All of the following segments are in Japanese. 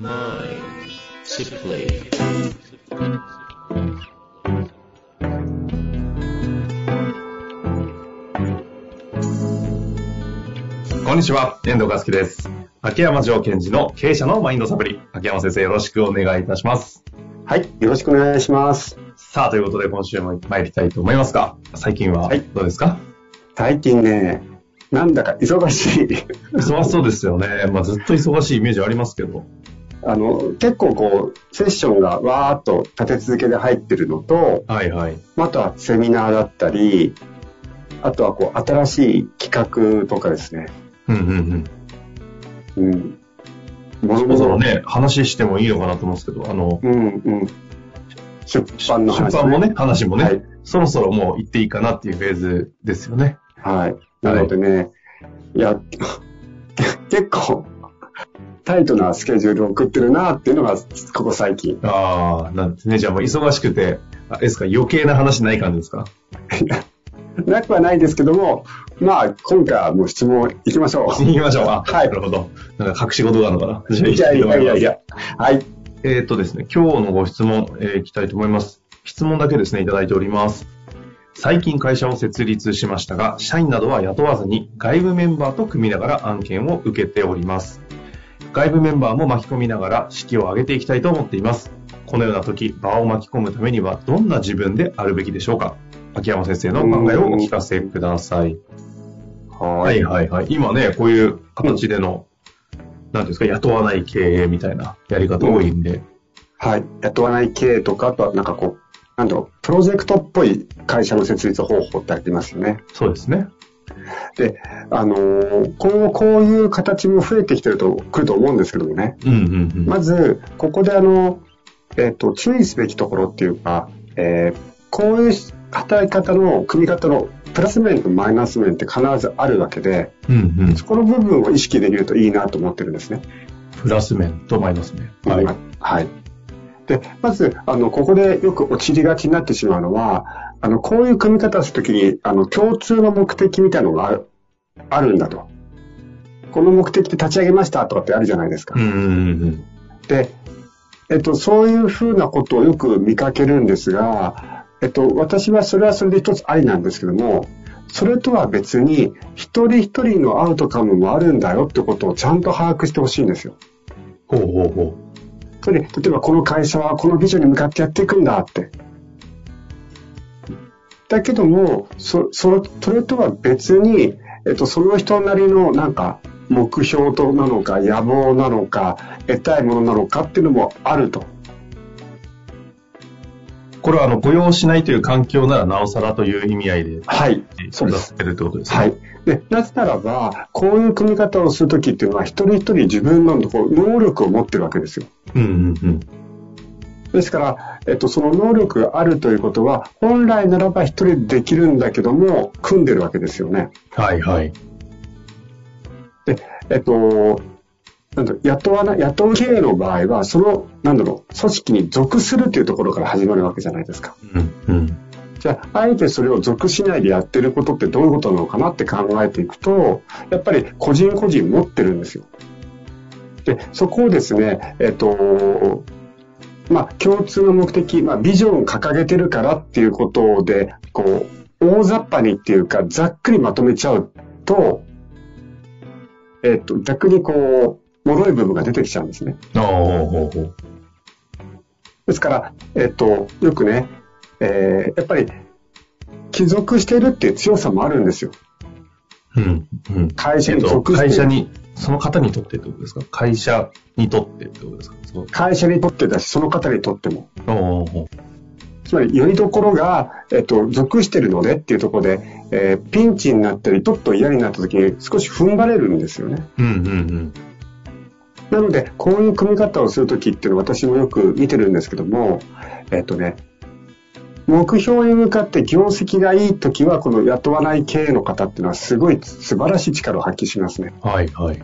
こんにちは、遠藤和樹です。秋山城賢治の経営者のマインドサプリ。秋山先生、よろしくお願いいたします。はい、よろしくお願いします。さあ、ということで今週も参りたいと思いますが、最近ははいどうですか、最近ね、なんだか忙しい。忙しそうですよね。まあ、ずっと忙しいイメージありますけど。あの、結構こう、セッションがわーっと立て続けで入ってるのと、はいはい。あとはセミナーだったり、あとはこう、新しい企画とかですね。うんうんうん。うん。もそろそろね、話してもいいのかなと思うんですけど、あの、うんうん。出版の話、出版もね、話もね、はいそろそろもう行っていいかなっていうフェーズですよね。はい。なのでね、い、や、結構、タイトなスケジュールを送ってるなっていうのが、ここ最近。ああ、なんですね。じゃあもう忙しくて、あれですか、余計な話ない感じですか？なくはないですけども、まあ、今回はもう質問いきましょう。行きましょう。あはいなるほど。なんか隠し事があるのかな。いやいやいやいや。はい。えーっとですね、今日のご質問、えーいきたいと思います。質問だけですね、いただいております。最近会社を設立しましたが、社員などは雇わずに外部メンバーと組みながら案件を受けております。外部メンバーも巻き込みながら式を上げていきたいと思っています。このような時、場を巻き込むためにはどんな自分であるべきでしょうか？秋山先生の考えをお聞かせください。はいはいはい。今ね、こういう形での、なんですか、雇わない経営みたいなやり方多いんで、はい。雇わない経営とか、あとはなんかこう、なんだろう、プロジェクトっぽい会社の設立方法ってありますよね。そうですね。で、あのー今後こういう形も増えてきてると、来ると思うんですけどもね。うんうんうん。まず、ここであの、えっ、と、注意すべきところっていうか、えーこういう働き方の、組み方のプラス面とマイナス面って必ずあるわけで、うんうん。そこの部分を意識できるといいなと思ってるんですね。プラス面とマイナス面。はい。はい。で、まず、あの、ここでよく陥りがちになってしまうのは、あの、こういう組み方をするときに、あの、共通の目的みたいなのがあるあるんだと。この目的で立ち上げましたとかってあるじゃないですか。うんうんうんで、えっと、そういうふうなことをよく見かけるんですが、えっと、私はそれはそれで一つありなんですけども、それとは別に、一人一人のアウトカムもあるんだよってことをちゃんと把握してほしいんですよ。ほうほうほそれで、例えばこの会社はこのビジョンに向かってやっていくんだって。だけども、そ、そそれとは別に、えっと、その人なりのなんか、目標となのか、野望なのか、得たいものなのかっていうのもあると。う。これはあの、雇用しないという環境ならなおさらという意味合いで、はい。そう育です。てるってことですね。はい。で、なぜならば、こういう組み方をするときっていうのは、一人一人自分のこう能力を持ってるわけですよ。うんうんうん。ですから、えっと、その能力があるということは、本来ならば一人でできるんだけども、組んでるわけですよね。はいはい。で、えっと、なんだ雇わな、雇う経営の場合は、その、なんだろう、組織に属するというところから始まるわけじゃないですか。うんうん。じゃあ、あえてそれを属しないでやってることってどういうことなのかなって考えていくと、やっぱり個人個人持ってるんですよ。で、そこをですね、えっと、まあ、共通の目的、まあ、ビジョンを掲げてるからっていうことで、こう、大雑把にっていうか、ざっくりまとめちゃうと、えっと、逆にこう、脆い部分が出てきちゃうんですね。ですから、えっと、よくね、えーやっぱり、帰属しているっていう強さもあるんですよ。うんうん。会社えっと、に属している。会社に、その方にとってってことですか？会社にとってってことですか？会社にとってだし、その方にとっても。おおほつまり、よりどころが、えっと、属してるのでっていうところで、えーピンチになったり、ちょっと嫌になった時に少し踏ん張れるんですよね。う。うんうんうん。なので、こういう組み方をするときっていうのは私もよく見てるんですけども、えっとね、目標に向かって業績がいいときは、この雇わない経営の方っていうのはすごい素晴らしい力を発揮しますね。はいはい。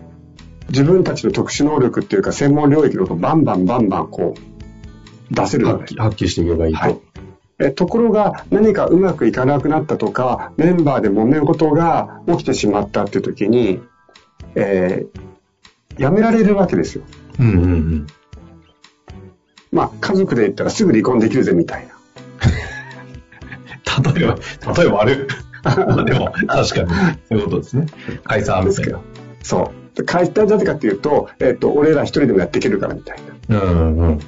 自分たちの特殊能力っていうか専門領域のことをバンバンバンバンこう出せる発揮発揮していけばいいと。はい。えところが何かうまくいかなくなったとか、メンバーで揉めることが起きてしまったっていう時に、えーやめられるわけですよ。うんうんうん。まあ、家族で言ったらすぐ離婚できるぜみたいな。例えば、例えばある。でも、確かに、そういうことですね。解散みたいな。そう。解散なぜかっていうと、えっ、と、俺ら一人でもやっていけるからみたいな。うんうん。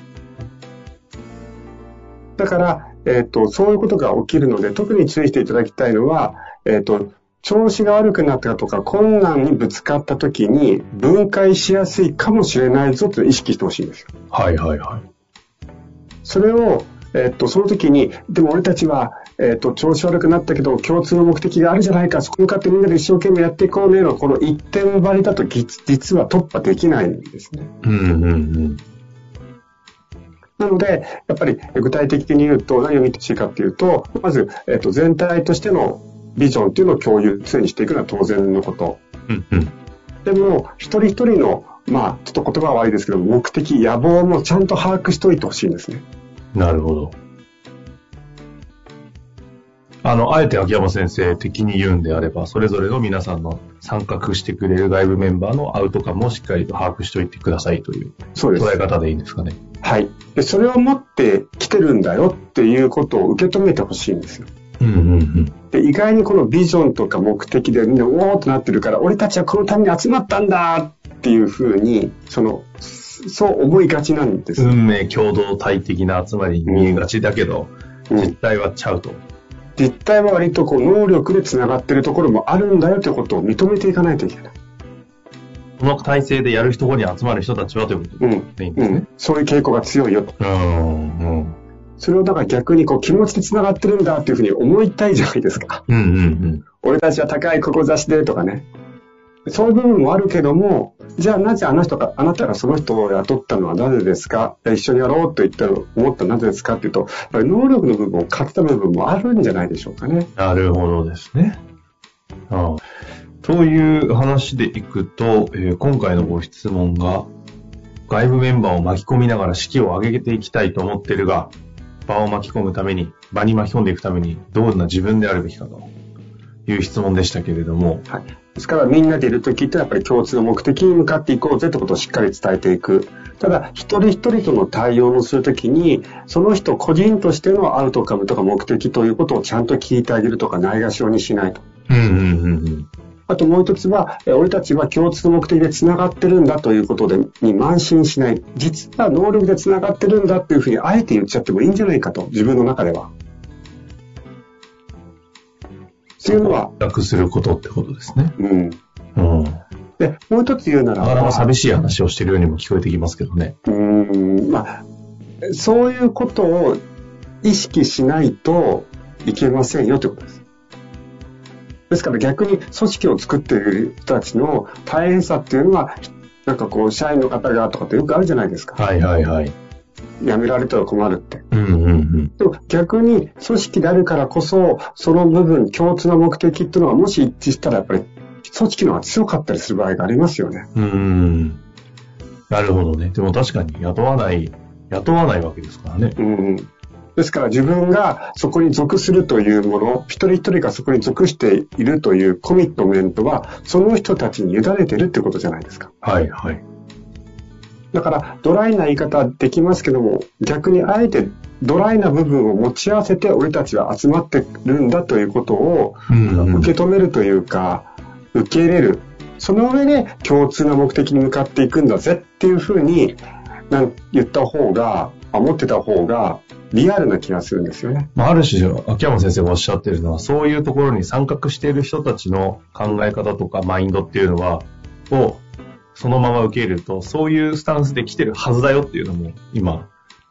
だから、えっ、と、そういうことが起きるので、特に注意していただきたいのは、えっ、と、調子が悪くなったとか、困難にぶつかった時に分解しやすいかもしれないぞと意識してほしいんですよ。はいはいはい。それを、えっと、その時に、でも俺たちは、えっと、調子悪くなったけど、共通の目的があるじゃないか、そこに向かってみんなで一生懸命やっていこうねの、この一点張りだとぎ実は突破できないんですね。うんうんうん。なので、やっぱり具体的に言うと、何を見てほしいかっていうと、まず、えっと、全体としてのビジョンっていうのを共有、常にしていくのは当然のこと。うんうん。でも、一人一人の、まあ、ちょっと言葉は悪いですけど、目的、野望もちゃんと把握しておいてほしいんですね。なるほど。あの、あえて秋山先生的に言うんであれば、それぞれの皆さんの参画してくれる外部メンバーのアウトカムをしっかりと把握しておいてくださいという。捉え方でいいんですかね。はい。で、それを持ってきてるんだよっていうことを受け止めてほしいんですよ。うんうんうん。で、意外にこのビジョンとか目的でみんなおーっとなってるから、俺たちはこのために集まったんだっていうふうに、その、そう思いがちなんです。運命共同体的な集まりに見えがちだけど、うん実態はちゃうと。実態は割とこう能力で繋がってるところもあるんだよということを認めていかないといけない。この体制でやるところに集まる人たちはということうん。でいいんですねうん。。そういう傾向が強いよと。うんうん。それをだから逆にこう気持ちで繋がってるんだっていうふうに思いたいじゃないですか。うんうんうん。俺たちは高い志でとかね。そういう部分もあるけども、じゃあなぜあの人が、あなたがその人を雇ったのはなぜですか？一緒にやろうと言ったの、思ったのはなぜですかっていうと、やっぱり能力の部分を勝った部分もあるんじゃないでしょうかね。なるほどですね。ああという話でいくと、えー今回のご質問が、外部メンバーを巻き込みながら士気を上げていきたいと思ってるが、場を巻き込むために、場に巻き込んでいくために、どんな自分であるべきかという質問でしたけれども、はい。ですからみんなでいるときってやっぱり共通の目的に向かっていこうぜってことをしっかり伝えていく。ただ、一人一人との対応をするときに、その人個人としてのアウトカムとか目的ということをちゃんと聞いてあげるとか、ないがしろにしないと。うんうんうんうん。あともう一つは、え俺たちは共通の目的で繋がってるんだということで、に慢心しない。実は能力で繋がってるんだっていうふうにあえて言っちゃってもいいんじゃないかと、自分の中では。っていうのは、楽することってことですね。うん。うん。で、もう一つ言うならば、なかなか寂しい話をしているようにも聞こえてきますけどね。うーん、まあ、そういうことを意識しないといけませんよということです。ですから逆に組織を作っている人たちの大変さっていうのは、なんかこう、社員の方がとかってよくあるじゃないですか。はいはいはい。辞められたら困るって。うんうんうん。でも逆に組織であるからこそ、その部分、共通の目的っていうのはもし一致したらやっぱり組織の方が強かったりする場合がありますよね。うーん。なるほどね。でも確かに雇わない、雇わないわけですからね。うんですから自分がそこに属するというもの、一人一人がそこに属しているというコミットメントは、その人たちに委ねてるってことじゃないですか。はいはい。だから、ドライな言い方はできますけども、逆にあえてドライな部分を持ち合わせて俺たちは集まってるんだということをうんうん受け止めるというか、受け入れる。その上で共通な目的に向かっていくんだぜっていうふうになん言った方が、思ってた方がリアルな気がするんですよね。まあ、ある種、秋山先生がおっしゃってるのは、そういうところに参画している人たちの考え方とかマインドっていうのは、をそのまま受け入れると、そういうスタンスで来てるはずだよっていうのも、今、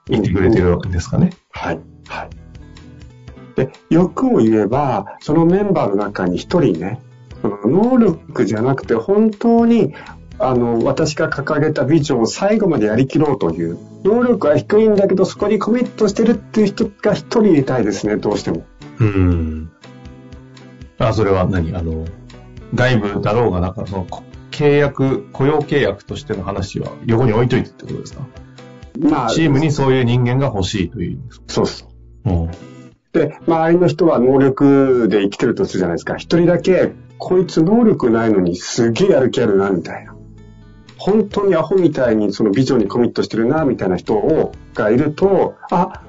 言ってくれてるわけですかね。はい。はい。で、欲を言えば、そのメンバーの中に一人ね、能力じゃなくて本当に、あの、私が掲げたビジョンを最後までやりきろうという、能力は低いんだけど、そこにコミットしてるっていう人が一人いたいですね、どうしても。うん。あ、それは何？あの、外部だろうが、なんかその、こ契約、雇用契約としての話は横に置いといてってことですか？まあ、チームにそういう人間が欲しいというそうそう。うん。で、周りの人は能力で生きてるとするじゃないですか。一人だけ、こいつ能力ないのにすげえやる気あるな、みたいな。本当にアホみたいにそのビジョンにコミットしてるな、みたいな人を、がいると、あ、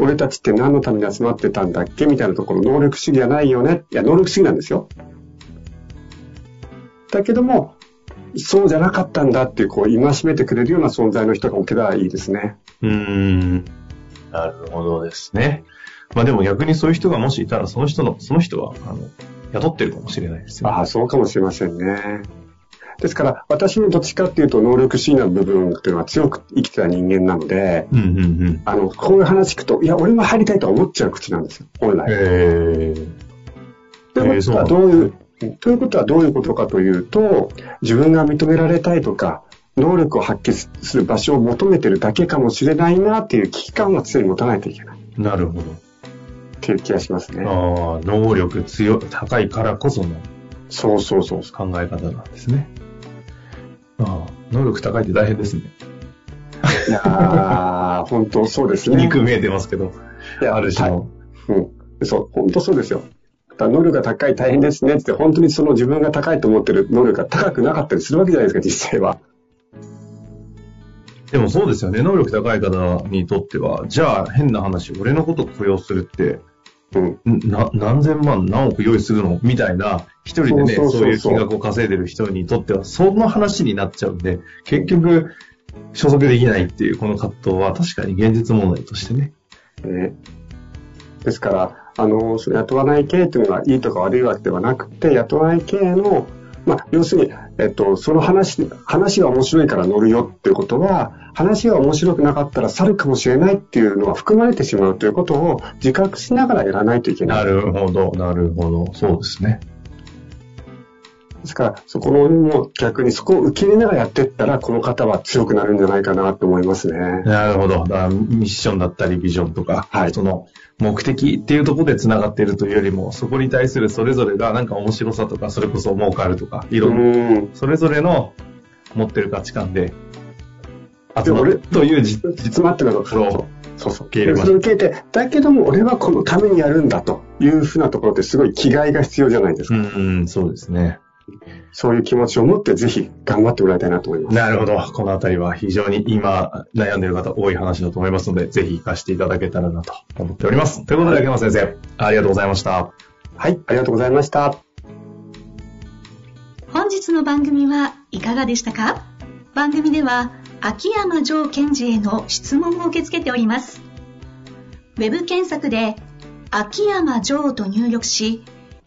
俺たちって何のために集まってたんだっけみたいなところ、能力主義はないよね。いや、能力主義なんですよ。だけども、そうじゃなかったんだっていう、こう、戒めてくれるような存在の人が置けたらいいですね。うーん。なるほどですね。まあでも逆にそういう人がもしいたら、その人の、その人は、あの、雇ってるかもしれないですよ、ああ、そうかもしれませんね。ですから、私もどっちかっていうと、能力主義な部分っていうのは強く生きてた人間なので、うんうんうん。あの、こういう話聞くと、いや、俺も入りたいと思っちゃう口なんですよ、本来。へえ。ということはどういう、ということはどういうことかというと、自分が認められたいとか、能力を発揮する場所を求めてるだけかもしれないなっていう危機感は常に持たないといけないっなるほど。ていう気がしますね。ああ、能力強い、高いからこそのそうそうそうそ考え方なんですね。ああ、能力高いって大変ですね。う。いやー、本当そうですね。肉見えてますけど、いやある種の。うん。そう、本当そうですよ。だ能力が高い大変ですねって、本当にその自分が高いと思ってる能力が高くなかったりするわけじゃないですか、実際は。でもそうですよね。能力高い方にとっては、じゃあ変な話、俺のこと雇用するって、うん。な何千万、何億用意するの？みたいな、一人でね、そういう金額を稼いでる人にとっては、その話になっちゃうんで、結局、所属できないっていうこの葛藤は確かに現実問題としてね。ねですから、あの、その雇わない系っていうのがいいとか悪いわけではなくて、雇わない系の、まあ、要するに、えっと、その話、話が面白いから乗るよっていうことは、話が面白くなかったら去るかもしれないっていうのは含まれてしまうということを自覚しながらやらないといけない。なるほど、なるほど。そうですね。ですから、そこのも逆にそこを受け入れながらやっていったら、この方は強くなるんじゃないかなと思いますね。なるほど。だからミッションだったりビジョンとか、はいその目的っていうところで繋がっているというよりも、そこに対するそれぞれがなんか面白さとか、それこそ儲かるとか、いろんな、うん。それぞれの持ってる価値観で、集まるという実実まってるのそれをそうそう。受け入れまし受けて、だけども俺はこのためにやるんだというふうなところってすごい気概が必要じゃないですか。うん、うん、そうですね。そういう気持ちを持ってぜひ頑張ってもらいたいなと思います。なるほど。このあたりは非常に今悩んでいる方多い話だと思いますので、ぜひ活かしていただけたらなと思っております。ということで、秋山先生、ありがとうございました。はい、ありがとうございました。本日の番組はいかがでしたか？番組では秋山城賢治への質問を受け付けております。ウェブ検索で秋山城と入力し、